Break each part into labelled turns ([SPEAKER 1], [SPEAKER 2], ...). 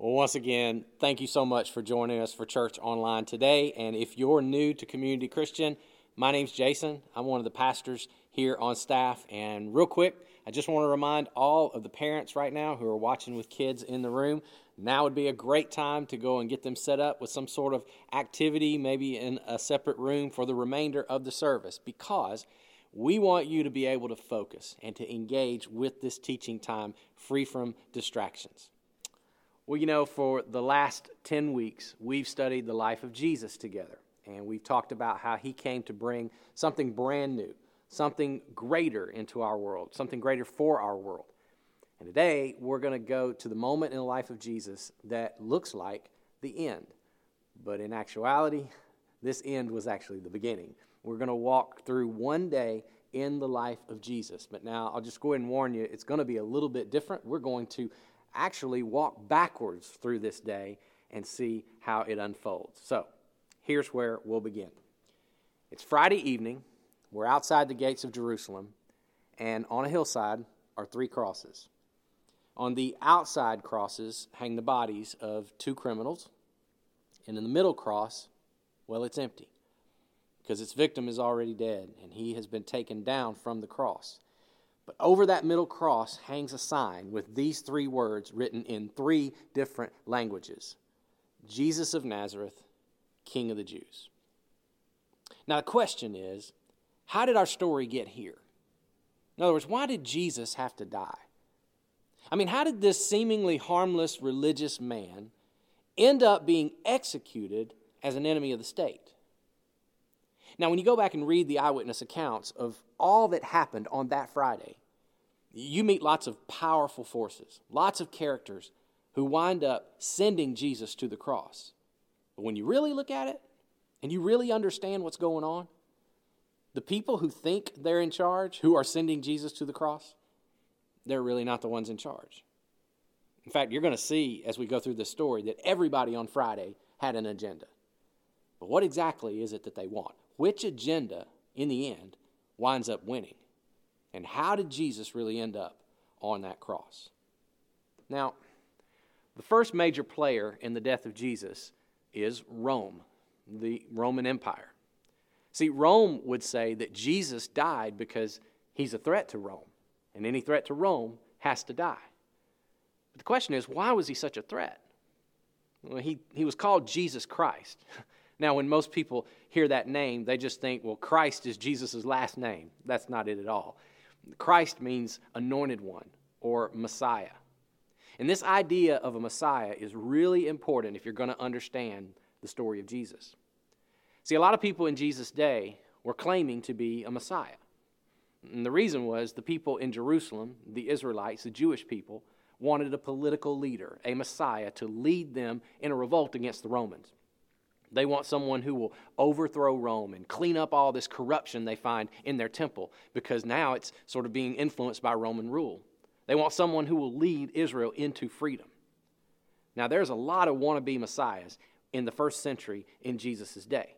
[SPEAKER 1] Well, once again, thank you so much for joining us for Church Online today. And if you're new to Community Christian, my name's Jason. I'm one of the pastors here on staff. And real quick, I just want to remind all of the parents right now who are watching with kids in the room now would be a great time to go and get them set up with some sort of activity, maybe in a separate room for the remainder of the service, because we want you to be able to focus and to engage with this teaching time free from distractions. Well, you know, for the last 10 weeks, we've studied the life of Jesus together. And we've talked about how he came to bring something brand new, something greater into our world, something greater for our world. And today, we're going to go to the moment in the life of Jesus that looks like the end. But in actuality, this end was actually the beginning. We're going to walk through one day in the life of Jesus. But now, I'll just go ahead and warn you, it's going to be a little bit different. We're going to actually walk backwards through this day and see how it unfolds. So, here's where we'll begin. It's Friday evening. We're outside the gates of Jerusalem, and on a hillside are three crosses. On the outside crosses hang the bodies of two criminals, and in the middle cross, well, it's empty because its victim is already dead and he has been taken down from the cross. But over that middle cross hangs a sign with these three words written in three different languages Jesus of Nazareth, King of the Jews. Now, the question is how did our story get here? In other words, why did Jesus have to die? I mean, how did this seemingly harmless religious man end up being executed as an enemy of the state? Now, when you go back and read the eyewitness accounts of all that happened on that Friday, you meet lots of powerful forces, lots of characters who wind up sending Jesus to the cross. But when you really look at it and you really understand what's going on, the people who think they're in charge, who are sending Jesus to the cross, they're really not the ones in charge. In fact, you're going to see as we go through this story that everybody on Friday had an agenda. But what exactly is it that they want? Which agenda, in the end, winds up winning? And how did Jesus really end up on that cross? Now, the first major player in the death of Jesus is Rome, the Roman Empire. See, Rome would say that Jesus died because he's a threat to Rome, and any threat to Rome has to die. But the question is, why was he such a threat? Well, he, he was called Jesus Christ. Now, when most people hear that name, they just think, well, Christ is Jesus' last name. That's not it at all. Christ means anointed one or Messiah. And this idea of a Messiah is really important if you're going to understand the story of Jesus. See, a lot of people in Jesus' day were claiming to be a Messiah. And the reason was the people in Jerusalem, the Israelites, the Jewish people, wanted a political leader, a Messiah, to lead them in a revolt against the Romans. They want someone who will overthrow Rome and clean up all this corruption they find in their temple because now it's sort of being influenced by Roman rule. They want someone who will lead Israel into freedom. Now, there's a lot of wannabe messiahs in the first century in Jesus' day.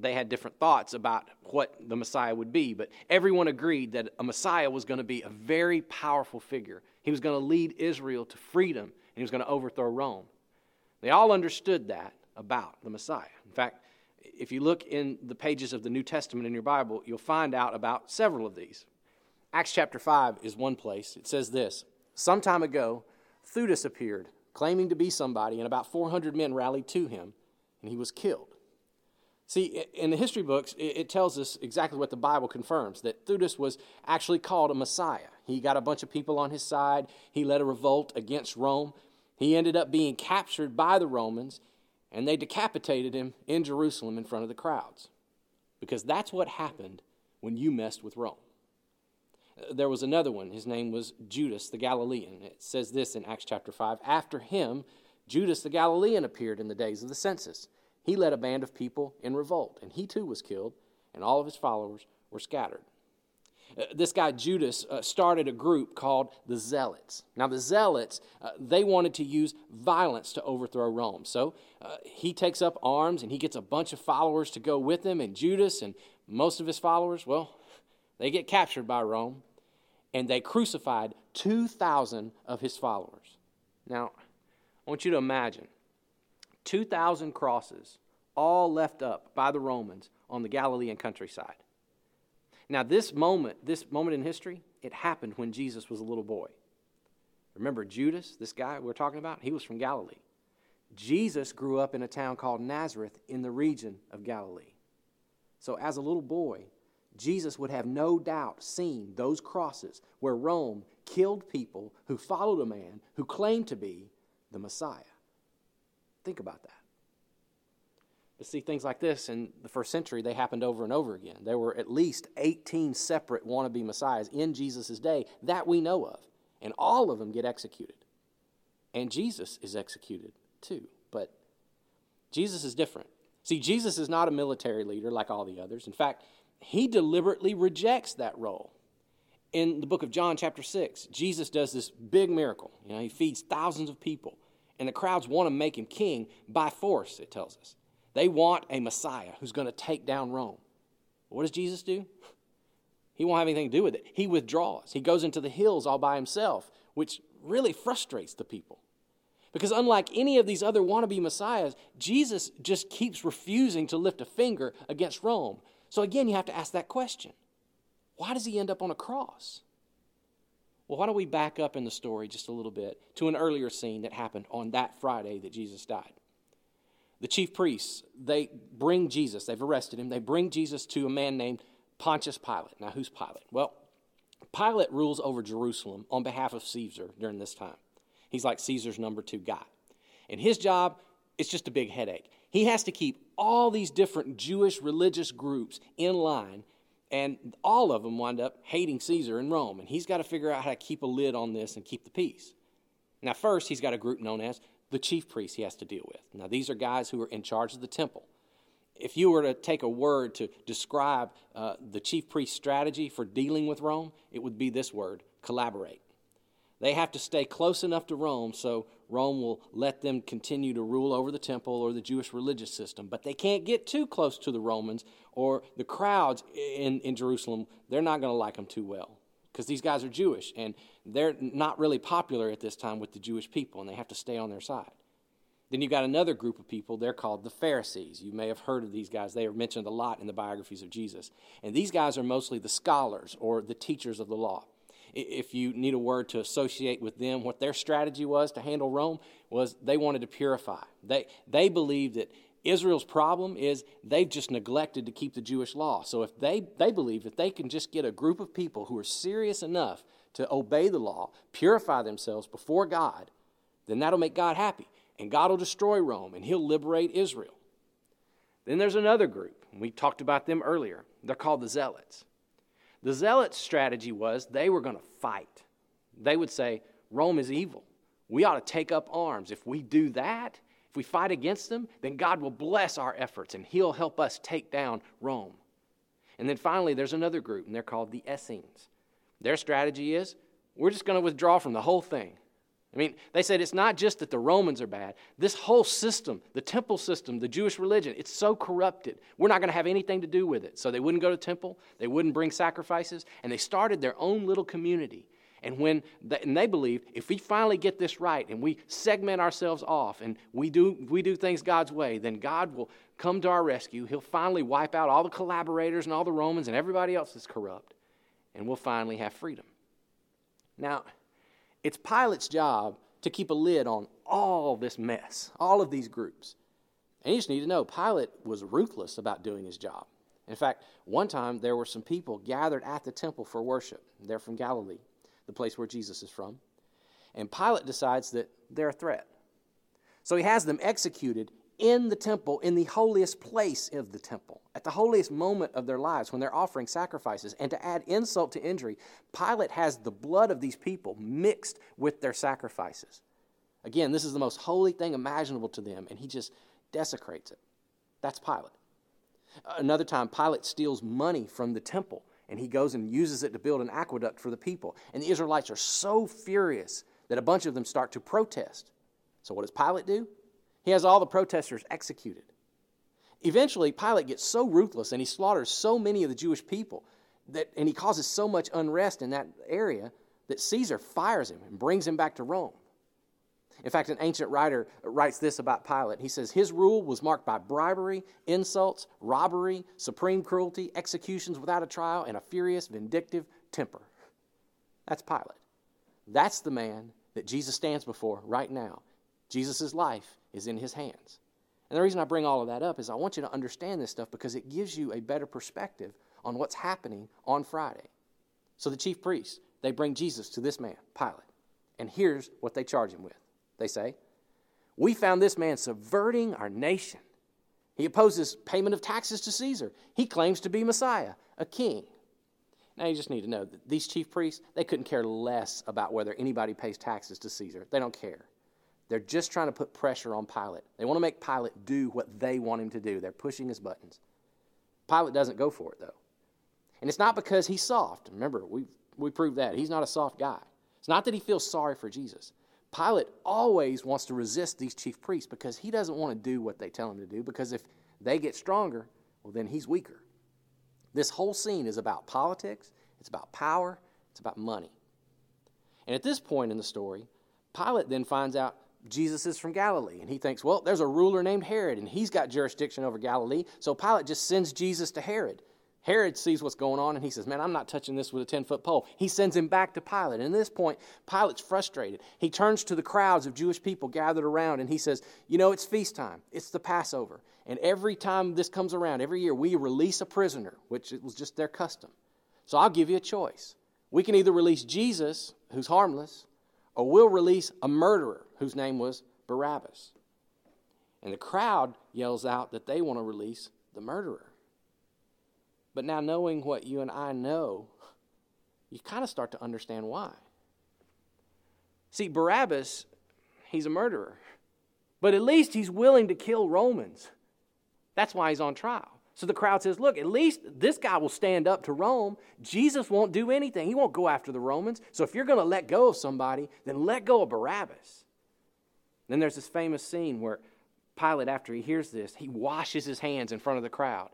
[SPEAKER 1] They had different thoughts about what the Messiah would be, but everyone agreed that a Messiah was going to be a very powerful figure. He was going to lead Israel to freedom, and he was going to overthrow Rome. They all understood that, about the Messiah. In fact, if you look in the pages of the New Testament in your Bible, you'll find out about several of these. Acts chapter 5 is one place. It says this Some time ago, Theudas appeared, claiming to be somebody, and about 400 men rallied to him, and he was killed. See, in the history books, it tells us exactly what the Bible confirms that Theudas was actually called a Messiah. He got a bunch of people on his side, he led a revolt against Rome. He ended up being captured by the Romans and they decapitated him in Jerusalem in front of the crowds. Because that's what happened when you messed with Rome. There was another one. His name was Judas the Galilean. It says this in Acts chapter 5. After him, Judas the Galilean appeared in the days of the census. He led a band of people in revolt, and he too was killed, and all of his followers were scattered. Uh, this guy Judas uh, started a group called the Zealots. Now, the Zealots, uh, they wanted to use violence to overthrow Rome. So he takes up arms and he gets a bunch of followers to go with him. And Judas and most of his followers, well, they get captured by Rome and they crucified 2,000 of his followers. Now, I want you to imagine 2,000 crosses, all left up by the Romans on the Galilean countryside. Now, this moment, this moment in history, it happened when Jesus was a little boy. Remember Judas, this guy we're talking about? He was from Galilee. Jesus grew up in a town called Nazareth in the region of Galilee. So, as a little boy, Jesus would have no doubt seen those crosses where Rome killed people who followed a man who claimed to be the Messiah. Think about that. But see, things like this in the first century, they happened over and over again. There were at least 18 separate wannabe messiahs in Jesus' day that we know of, and all of them get executed. And Jesus is executed too. But Jesus is different. See, Jesus is not a military leader like all the others. In fact, he deliberately rejects that role. In the book of John, chapter 6, Jesus does this big miracle. You know, he feeds thousands of people, and the crowds want to make him king by force, it tells us. They want a Messiah who's going to take down Rome. What does Jesus do? He won't have anything to do with it. He withdraws. He goes into the hills all by himself, which really frustrates the people. Because unlike any of these other wannabe messiahs, Jesus just keeps refusing to lift a finger against Rome. So again, you have to ask that question why does he end up on a cross? Well, why don't we back up in the story just a little bit to an earlier scene that happened on that Friday that Jesus died? The chief priests, they bring Jesus, they've arrested him, they bring Jesus to a man named Pontius Pilate. Now, who's Pilate? Well, Pilate rules over Jerusalem on behalf of Caesar during this time. He's like Caesar's number two guy. And his job is just a big headache. He has to keep all these different Jewish religious groups in line, and all of them wind up hating Caesar in Rome. And he's got to figure out how to keep a lid on this and keep the peace. Now, first, he's got a group known as the chief priest he has to deal with. Now, these are guys who are in charge of the temple. If you were to take a word to describe uh, the chief priest strategy for dealing with Rome, it would be this word collaborate. They have to stay close enough to Rome so Rome will let them continue to rule over the temple or the Jewish religious system. But they can't get too close to the Romans or the crowds in, in Jerusalem. They're not going to like them too well because these guys are Jewish and they're not really popular at this time with the Jewish people and they have to stay on their side. Then you've got another group of people, they're called the Pharisees. You may have heard of these guys. They are mentioned a lot in the biographies of Jesus. And these guys are mostly the scholars or the teachers of the law if you need a word to associate with them, what their strategy was to handle Rome was they wanted to purify. They, they believed that Israel's problem is they've just neglected to keep the Jewish law. So if they, they believe that they can just get a group of people who are serious enough to obey the law, purify themselves before God, then that'll make God happy. And God will destroy Rome and he'll liberate Israel. Then there's another group. We talked about them earlier. They're called the Zealots. The Zealots' strategy was they were going to fight. They would say, Rome is evil. We ought to take up arms. If we do that, if we fight against them, then God will bless our efforts and He'll help us take down Rome. And then finally, there's another group, and they're called the Essenes. Their strategy is we're just going to withdraw from the whole thing. I mean, they said it's not just that the Romans are bad. This whole system, the temple system, the Jewish religion, it's so corrupted. We're not going to have anything to do with it. So they wouldn't go to temple, they wouldn't bring sacrifices, and they started their own little community. And when they, and they believed if we finally get this right and we segment ourselves off and we do we do things God's way, then God will come to our rescue. He'll finally wipe out all the collaborators and all the Romans and everybody else that's corrupt, and we'll finally have freedom. Now, it's Pilate's job to keep a lid on all this mess, all of these groups. And you just need to know Pilate was ruthless about doing his job. In fact, one time there were some people gathered at the temple for worship. They're from Galilee, the place where Jesus is from. And Pilate decides that they're a threat. So he has them executed in the temple, in the holiest place of the temple, at the holiest moment of their lives when they're offering sacrifices. And to add insult to injury, Pilate has the blood of these people mixed with their sacrifices. Again, this is the most holy thing imaginable to them, and he just desecrates it. That's Pilate. Another time, Pilate steals money from the temple, and he goes and uses it to build an aqueduct for the people. And the Israelites are so furious that a bunch of them start to protest. So, what does Pilate do? He has all the protesters executed. Eventually, Pilate gets so ruthless and he slaughters so many of the Jewish people that, and he causes so much unrest in that area that Caesar fires him and brings him back to Rome. In fact, an ancient writer writes this about Pilate. He says, His rule was marked by bribery, insults, robbery, supreme cruelty, executions without a trial, and a furious, vindictive temper. That's Pilate. That's the man that Jesus stands before right now. Jesus' life is in his hands. And the reason I bring all of that up is I want you to understand this stuff because it gives you a better perspective on what's happening on Friday. So the chief priests, they bring Jesus to this man, Pilate. And here's what they charge him with. They say, We found this man subverting our nation. He opposes payment of taxes to Caesar. He claims to be Messiah, a king. Now you just need to know that these chief priests, they couldn't care less about whether anybody pays taxes to Caesar. They don't care. They're just trying to put pressure on Pilate. They want to make Pilate do what they want him to do. They're pushing his buttons. Pilate doesn't go for it, though. And it's not because he's soft. Remember, we, we proved that. He's not a soft guy. It's not that he feels sorry for Jesus. Pilate always wants to resist these chief priests because he doesn't want to do what they tell him to do, because if they get stronger, well, then he's weaker. This whole scene is about politics, it's about power, it's about money. And at this point in the story, Pilate then finds out Jesus is from Galilee. And he thinks, well, there's a ruler named Herod, and he's got jurisdiction over Galilee. So Pilate just sends Jesus to Herod. Herod sees what's going on and he says, Man, I'm not touching this with a 10 foot pole. He sends him back to Pilate. And at this point, Pilate's frustrated. He turns to the crowds of Jewish people gathered around and he says, You know, it's feast time, it's the Passover. And every time this comes around, every year, we release a prisoner, which it was just their custom. So I'll give you a choice. We can either release Jesus, who's harmless, or we'll release a murderer whose name was Barabbas. And the crowd yells out that they want to release the murderer. But now, knowing what you and I know, you kind of start to understand why. See, Barabbas, he's a murderer, but at least he's willing to kill Romans. That's why he's on trial. So the crowd says, Look, at least this guy will stand up to Rome. Jesus won't do anything. He won't go after the Romans. So if you're going to let go of somebody, then let go of Barabbas. Then there's this famous scene where Pilate, after he hears this, he washes his hands in front of the crowd.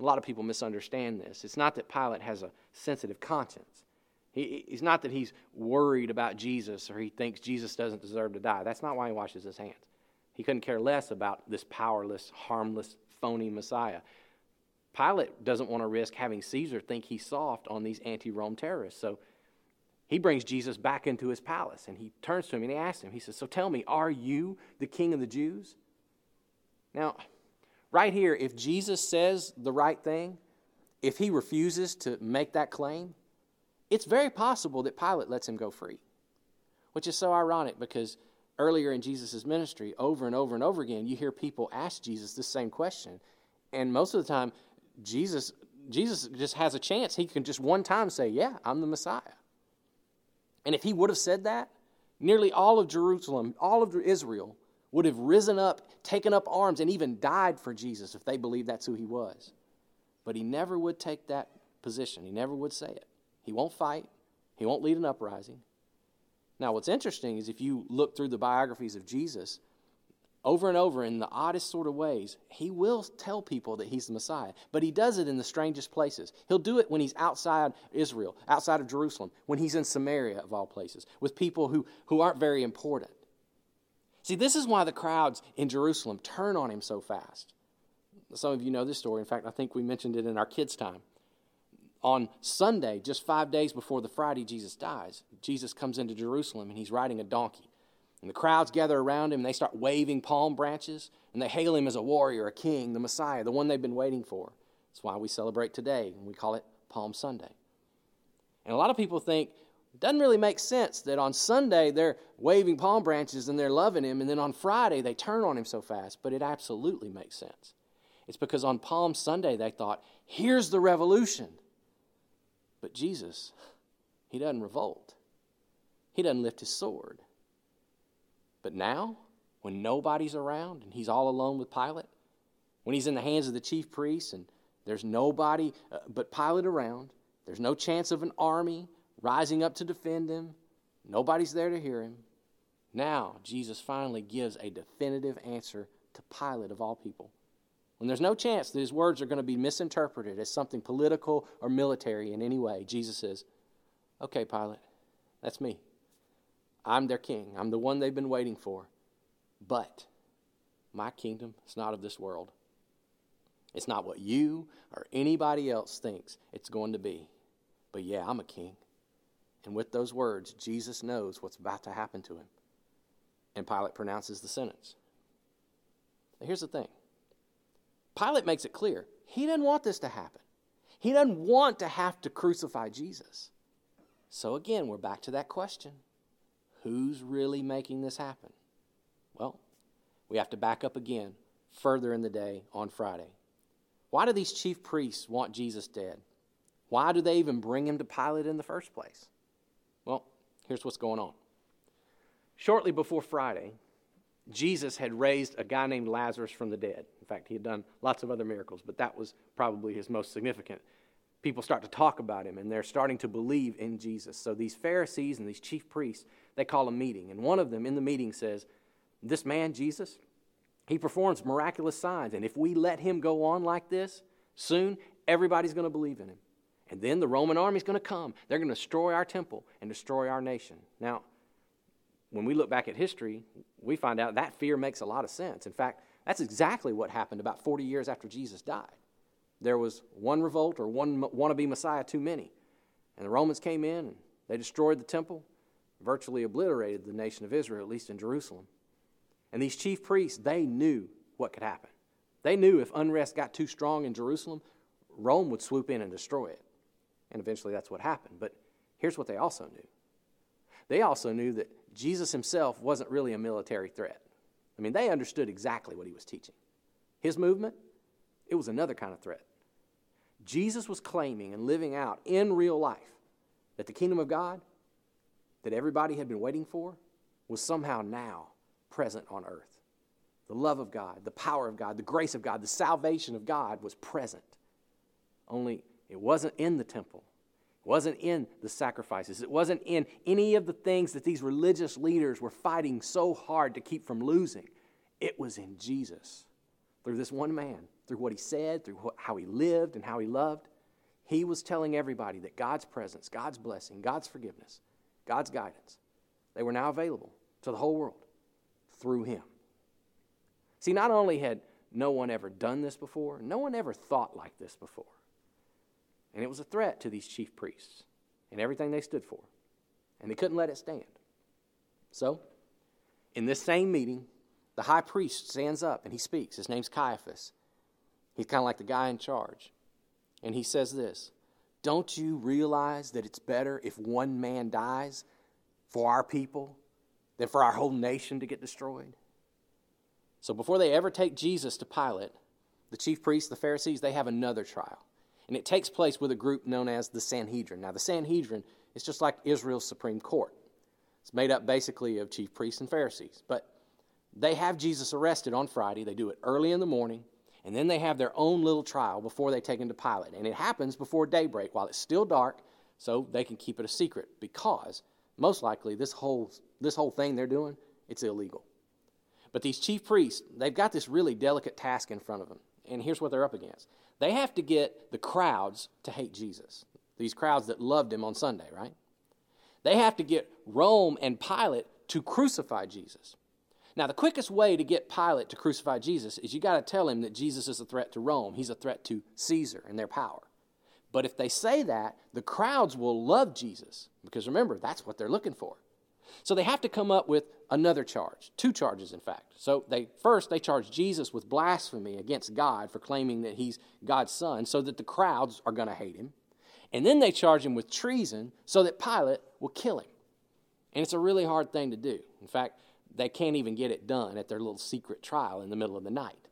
[SPEAKER 1] A lot of people misunderstand this. It's not that Pilate has a sensitive conscience. He, it's not that he's worried about Jesus or he thinks Jesus doesn't deserve to die. That's not why he washes his hands. He couldn't care less about this powerless, harmless, phony Messiah. Pilate doesn't want to risk having Caesar think he's soft on these anti Rome terrorists. So he brings Jesus back into his palace and he turns to him and he asks him, he says, So tell me, are you the king of the Jews? Now, right here, if Jesus says the right thing, if he refuses to make that claim, it's very possible that Pilate lets him go free, which is so ironic because earlier in Jesus' ministry, over and over and over again, you hear people ask Jesus this same question. And most of the time, Jesus, Jesus just has a chance. He can just one time say, Yeah, I'm the Messiah. And if he would have said that, nearly all of Jerusalem, all of Israel, would have risen up, taken up arms, and even died for Jesus if they believed that's who he was. But he never would take that position. He never would say it. He won't fight, he won't lead an uprising. Now, what's interesting is if you look through the biographies of Jesus, over and over in the oddest sort of ways, he will tell people that he's the Messiah. But he does it in the strangest places. He'll do it when he's outside Israel, outside of Jerusalem, when he's in Samaria, of all places, with people who, who aren't very important. See, this is why the crowds in Jerusalem turn on him so fast. Some of you know this story. In fact, I think we mentioned it in our kids' time. On Sunday, just five days before the Friday Jesus dies, Jesus comes into Jerusalem and he's riding a donkey. And the crowds gather around him and they start waving palm branches and they hail him as a warrior, a king, the Messiah, the one they've been waiting for. That's why we celebrate today and we call it Palm Sunday. And a lot of people think it doesn't really make sense that on Sunday they're waving palm branches and they're loving him, and then on Friday they turn on him so fast, but it absolutely makes sense. It's because on Palm Sunday they thought, here's the revolution. But Jesus, he doesn't revolt, he doesn't lift his sword. But now, when nobody's around and he's all alone with Pilate, when he's in the hands of the chief priests and there's nobody uh, but Pilate around, there's no chance of an army rising up to defend him, nobody's there to hear him. Now, Jesus finally gives a definitive answer to Pilate of all people. When there's no chance that his words are going to be misinterpreted as something political or military in any way, Jesus says, Okay, Pilate, that's me. I'm their king. I'm the one they've been waiting for. But my kingdom is not of this world. It's not what you or anybody else thinks it's going to be. But yeah, I'm a king. And with those words, Jesus knows what's about to happen to him. And Pilate pronounces the sentence. Now, here's the thing Pilate makes it clear he doesn't want this to happen. He doesn't want to have to crucify Jesus. So again, we're back to that question who's really making this happen? Well, we have to back up again further in the day on Friday. Why do these chief priests want Jesus dead? Why do they even bring him to Pilate in the first place? Here's what's going on. Shortly before Friday, Jesus had raised a guy named Lazarus from the dead. In fact, he had done lots of other miracles, but that was probably his most significant. People start to talk about him and they're starting to believe in Jesus. So these Pharisees and these chief priests, they call a meeting. And one of them in the meeting says, This man, Jesus, he performs miraculous signs. And if we let him go on like this, soon everybody's going to believe in him. And then the Roman army's going to come. They're going to destroy our temple and destroy our nation. Now, when we look back at history, we find out that fear makes a lot of sense. In fact, that's exactly what happened about 40 years after Jesus died. There was one revolt or one wannabe Messiah too many. And the Romans came in and they destroyed the temple, virtually obliterated the nation of Israel, at least in Jerusalem. And these chief priests, they knew what could happen. They knew if unrest got too strong in Jerusalem, Rome would swoop in and destroy it. And eventually that's what happened. But here's what they also knew they also knew that Jesus himself wasn't really a military threat. I mean, they understood exactly what he was teaching. His movement, it was another kind of threat. Jesus was claiming and living out in real life that the kingdom of God that everybody had been waiting for was somehow now present on earth. The love of God, the power of God, the grace of God, the salvation of God was present. Only it wasn't in the temple. It wasn't in the sacrifices. It wasn't in any of the things that these religious leaders were fighting so hard to keep from losing. It was in Jesus. Through this one man, through what he said, through how he lived and how he loved, he was telling everybody that God's presence, God's blessing, God's forgiveness, God's guidance, they were now available to the whole world through him. See, not only had no one ever done this before, no one ever thought like this before. And it was a threat to these chief priests and everything they stood for. And they couldn't let it stand. So, in this same meeting, the high priest stands up and he speaks. His name's Caiaphas. He's kind of like the guy in charge. And he says this Don't you realize that it's better if one man dies for our people than for our whole nation to get destroyed? So, before they ever take Jesus to Pilate, the chief priests, the Pharisees, they have another trial and it takes place with a group known as the Sanhedrin. Now, the Sanhedrin is just like Israel's Supreme Court. It's made up basically of chief priests and Pharisees. But they have Jesus arrested on Friday. They do it early in the morning, and then they have their own little trial before they take him to Pilate. And it happens before daybreak while it's still dark, so they can keep it a secret because most likely this whole, this whole thing they're doing, it's illegal. But these chief priests, they've got this really delicate task in front of them. And here's what they're up against they have to get the crowds to hate Jesus, these crowds that loved him on Sunday, right? They have to get Rome and Pilate to crucify Jesus. Now, the quickest way to get Pilate to crucify Jesus is you got to tell him that Jesus is a threat to Rome. He's a threat to Caesar and their power. But if they say that, the crowds will love Jesus because remember, that's what they're looking for. So they have to come up with another charge, two charges, in fact. So they first they charge Jesus with blasphemy against God for claiming that he's God's son, so that the crowds are going to hate him. And then they charge him with treason so that Pilate will kill him. And it's a really hard thing to do. In fact, they can't even get it done at their little secret trial in the middle of the night.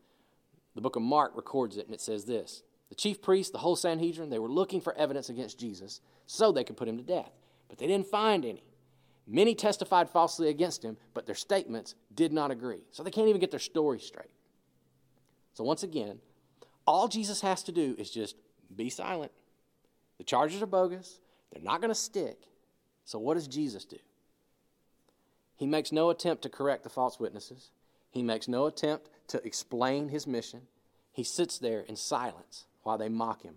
[SPEAKER 1] The book of Mark records it, and it says this The chief priests, the whole Sanhedrin, they were looking for evidence against Jesus so they could put him to death. But they didn't find any. Many testified falsely against him, but their statements did not agree. So they can't even get their story straight. So once again, all Jesus has to do is just be silent. The charges are bogus, they're not going to stick. So what does Jesus do? He makes no attempt to correct the false witnesses. He makes no attempt to explain his mission. He sits there in silence while they mock him.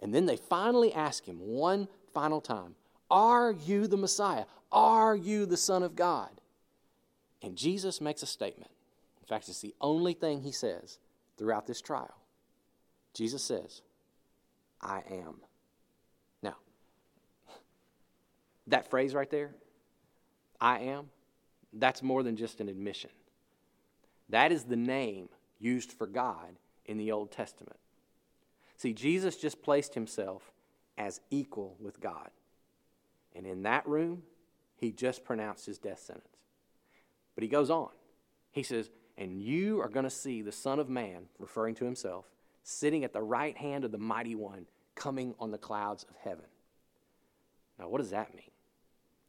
[SPEAKER 1] And then they finally ask him one final time Are you the Messiah? Are you the Son of God? And Jesus makes a statement. In fact, it's the only thing he says throughout this trial. Jesus says, I am. Now, that phrase right there, I am, that's more than just an admission. That is the name used for God in the Old Testament. See, Jesus just placed himself as equal with God. And in that room, he just pronounced his death sentence. But he goes on. He says, And you are going to see the Son of Man, referring to himself, sitting at the right hand of the Mighty One, coming on the clouds of heaven. Now, what does that mean?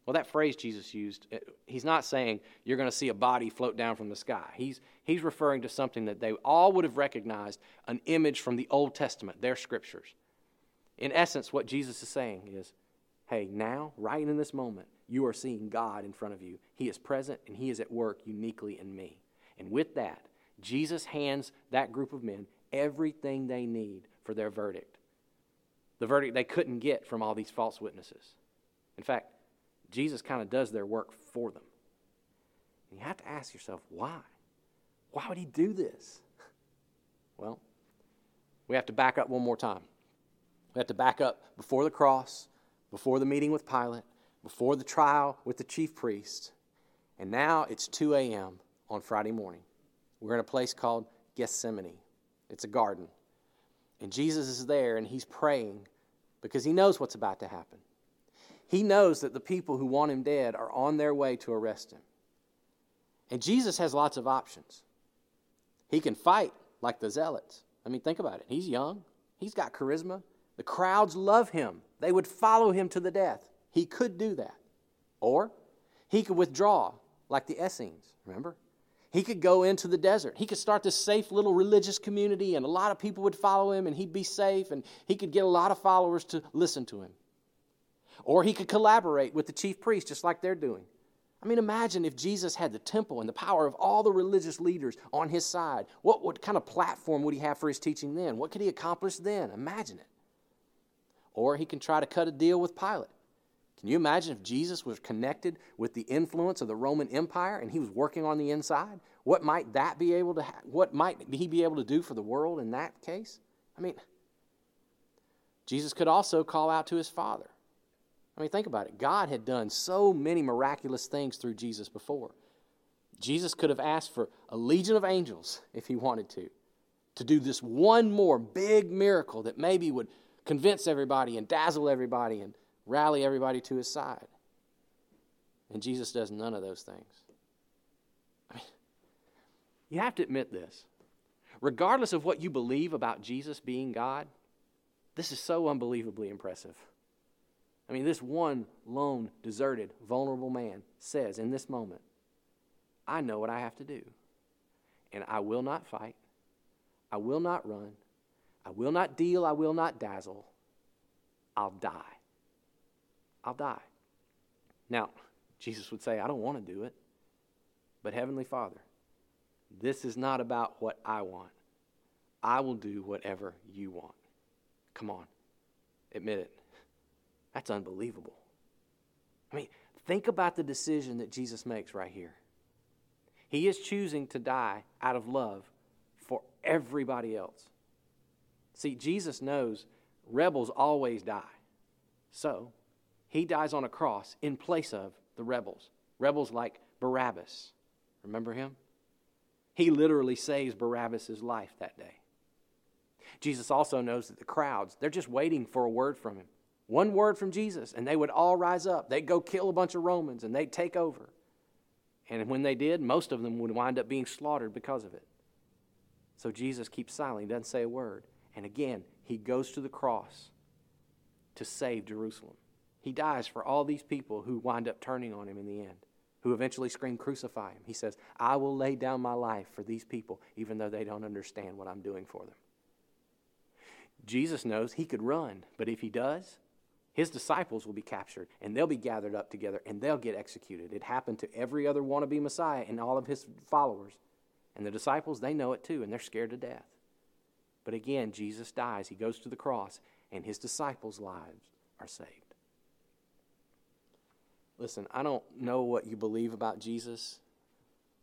[SPEAKER 1] Well, that phrase Jesus used, eh, he's not saying you're going to see a body float down from the sky. He's, he's referring to something that they all would have recognized an image from the Old Testament, their scriptures. In essence, what Jesus is saying is hey, now, right in this moment, you are seeing God in front of you. He is present and He is at work uniquely in me. And with that, Jesus hands that group of men everything they need for their verdict. The verdict they couldn't get from all these false witnesses. In fact, Jesus kind of does their work for them. And you have to ask yourself, why? Why would he do this? Well, we have to back up one more time. We have to back up before the cross, before the meeting with Pilate, before the trial with the chief priest. And now it's 2 a.m. on Friday morning. We're in a place called Gethsemane, it's a garden. And Jesus is there and he's praying because he knows what's about to happen. He knows that the people who want him dead are on their way to arrest him. And Jesus has lots of options. He can fight like the zealots. I mean, think about it. He's young, he's got charisma. The crowds love him, they would follow him to the death. He could do that. Or he could withdraw like the Essenes, remember? He could go into the desert. He could start this safe little religious community, and a lot of people would follow him, and he'd be safe, and he could get a lot of followers to listen to him. Or he could collaborate with the chief priest, just like they're doing. I mean, imagine if Jesus had the temple and the power of all the religious leaders on his side. What, what kind of platform would he have for his teaching then? What could he accomplish then? Imagine it. Or he can try to cut a deal with Pilate. Can you imagine if Jesus was connected with the influence of the Roman Empire and he was working on the inside? What might that be able to ha- what might he be able to do for the world in that case? I mean, Jesus could also call out to his Father. I mean, think about it. God had done so many miraculous things through Jesus before. Jesus could have asked for a legion of angels if he wanted to, to do this one more big miracle that maybe would convince everybody and dazzle everybody and rally everybody to his side. And Jesus does none of those things. I mean, you have to admit this. Regardless of what you believe about Jesus being God, this is so unbelievably impressive. I mean, this one lone, deserted, vulnerable man says in this moment, I know what I have to do. And I will not fight. I will not run. I will not deal. I will not dazzle. I'll die. I'll die. Now, Jesus would say, I don't want to do it. But Heavenly Father, this is not about what I want. I will do whatever you want. Come on, admit it. That's unbelievable. I mean, think about the decision that Jesus makes right here. He is choosing to die out of love for everybody else. See, Jesus knows rebels always die. So, he dies on a cross in place of the rebels. Rebels like Barabbas. Remember him? He literally saves Barabbas' life that day. Jesus also knows that the crowds, they're just waiting for a word from him. One word from Jesus, and they would all rise up. They'd go kill a bunch of Romans and they'd take over. And when they did, most of them would wind up being slaughtered because of it. So Jesus keeps silent. He doesn't say a word. And again, he goes to the cross to save Jerusalem. He dies for all these people who wind up turning on him in the end, who eventually scream, Crucify him. He says, I will lay down my life for these people, even though they don't understand what I'm doing for them. Jesus knows he could run, but if he does, his disciples will be captured and they'll be gathered up together and they'll get executed. It happened to every other wannabe Messiah and all of his followers. And the disciples, they know it too, and they're scared to death. But again, Jesus dies. He goes to the cross, and his disciples' lives are saved. Listen, I don't know what you believe about Jesus,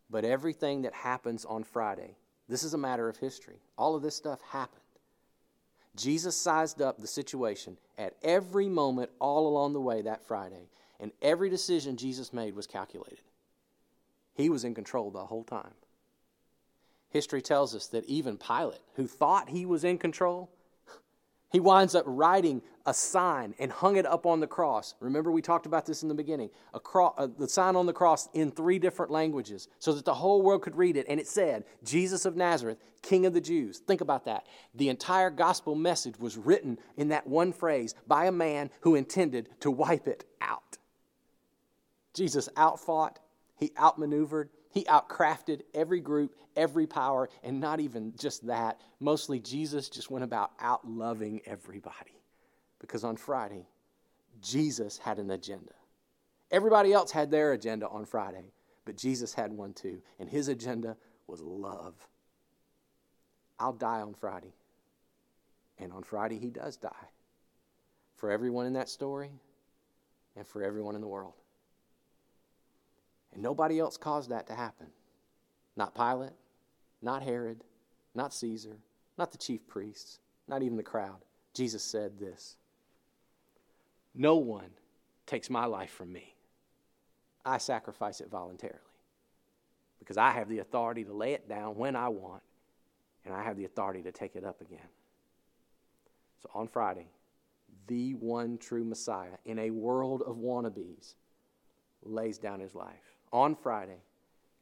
[SPEAKER 1] but everything that happens on Friday, this is a matter of history. All of this stuff happened. Jesus sized up the situation at every moment all along the way that Friday, and every decision Jesus made was calculated. He was in control the whole time. History tells us that even Pilate, who thought he was in control, he winds up writing a sign and hung it up on the cross. Remember, we talked about this in the beginning. A uh, the sign on the cross in three different languages so that the whole world could read it. And it said, Jesus of Nazareth, King of the Jews. Think about that. The entire gospel message was written in that one phrase by a man who intended to wipe it out. Jesus outfought, he outmaneuvered, he outcrafted every group, every power, and not even just that. Mostly, Jesus just went about out loving everybody. Because on Friday, Jesus had an agenda. Everybody else had their agenda on Friday, but Jesus had one too, and his agenda was love. I'll die on Friday. And on Friday, he does die. For everyone in that story and for everyone in the world. And nobody else caused that to happen. Not Pilate, not Herod, not Caesar, not the chief priests, not even the crowd. Jesus said this No one takes my life from me. I sacrifice it voluntarily because I have the authority to lay it down when I want, and I have the authority to take it up again. So on Friday, the one true Messiah in a world of wannabes lays down his life on Friday,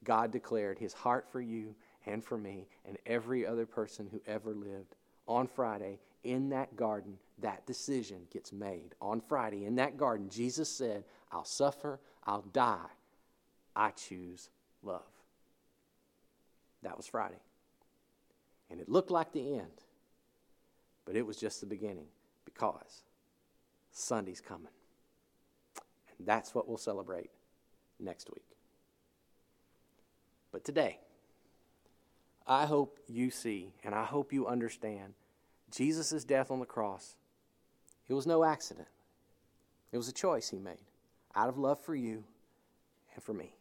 [SPEAKER 1] God declared his heart for you and for me and every other person who ever lived. On Friday, in that garden, that decision gets made. On Friday, in that garden, Jesus said, I'll suffer, I'll die. I choose love. That was Friday. And it looked like the end, but it was just the beginning because Sunday's coming. And that's what we'll celebrate next week. But today, I hope you see and I hope you understand Jesus' death on the cross. It was no accident, it was a choice he made out of love for you and for me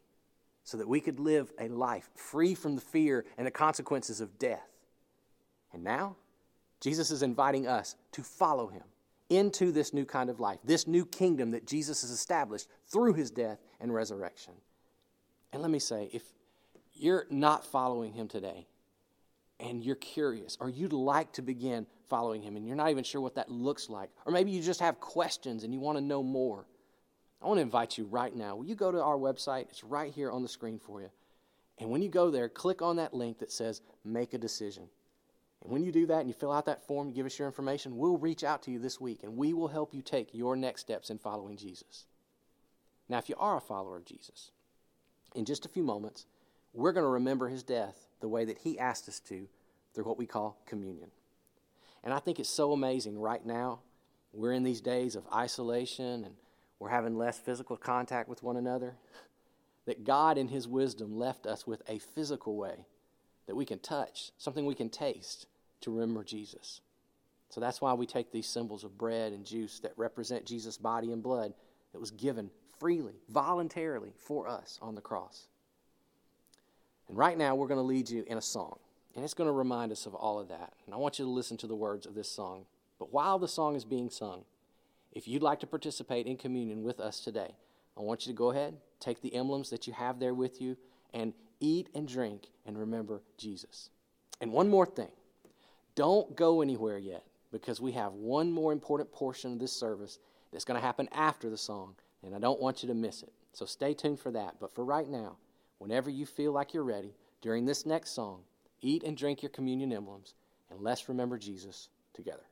[SPEAKER 1] so that we could live a life free from the fear and the consequences of death. And now, Jesus is inviting us to follow him into this new kind of life, this new kingdom that Jesus has established through his death and resurrection. And let me say, if you're not following him today and you're curious or you'd like to begin following him and you're not even sure what that looks like, or maybe you just have questions and you want to know more, I want to invite you right now. Will you go to our website? It's right here on the screen for you. And when you go there, click on that link that says Make a Decision. And when you do that and you fill out that form, give us your information, we'll reach out to you this week and we will help you take your next steps in following Jesus. Now, if you are a follower of Jesus, in just a few moments, we're going to remember his death the way that he asked us to through what we call communion. And I think it's so amazing right now. We're in these days of isolation and we're having less physical contact with one another. That God, in his wisdom, left us with a physical way that we can touch, something we can taste to remember Jesus. So that's why we take these symbols of bread and juice that represent Jesus' body and blood that was given freely, voluntarily for us on the cross. And right now, we're going to lead you in a song. And it's going to remind us of all of that. And I want you to listen to the words of this song. But while the song is being sung, if you'd like to participate in communion with us today, I want you to go ahead, take the emblems that you have there with you, and eat and drink and remember Jesus. And one more thing don't go anywhere yet because we have one more important portion of this service that's going to happen after the song, and I don't want you to miss it. So stay tuned for that. But for right now, whenever you feel like you're ready, during this next song, eat and drink your communion emblems, and let's remember Jesus together.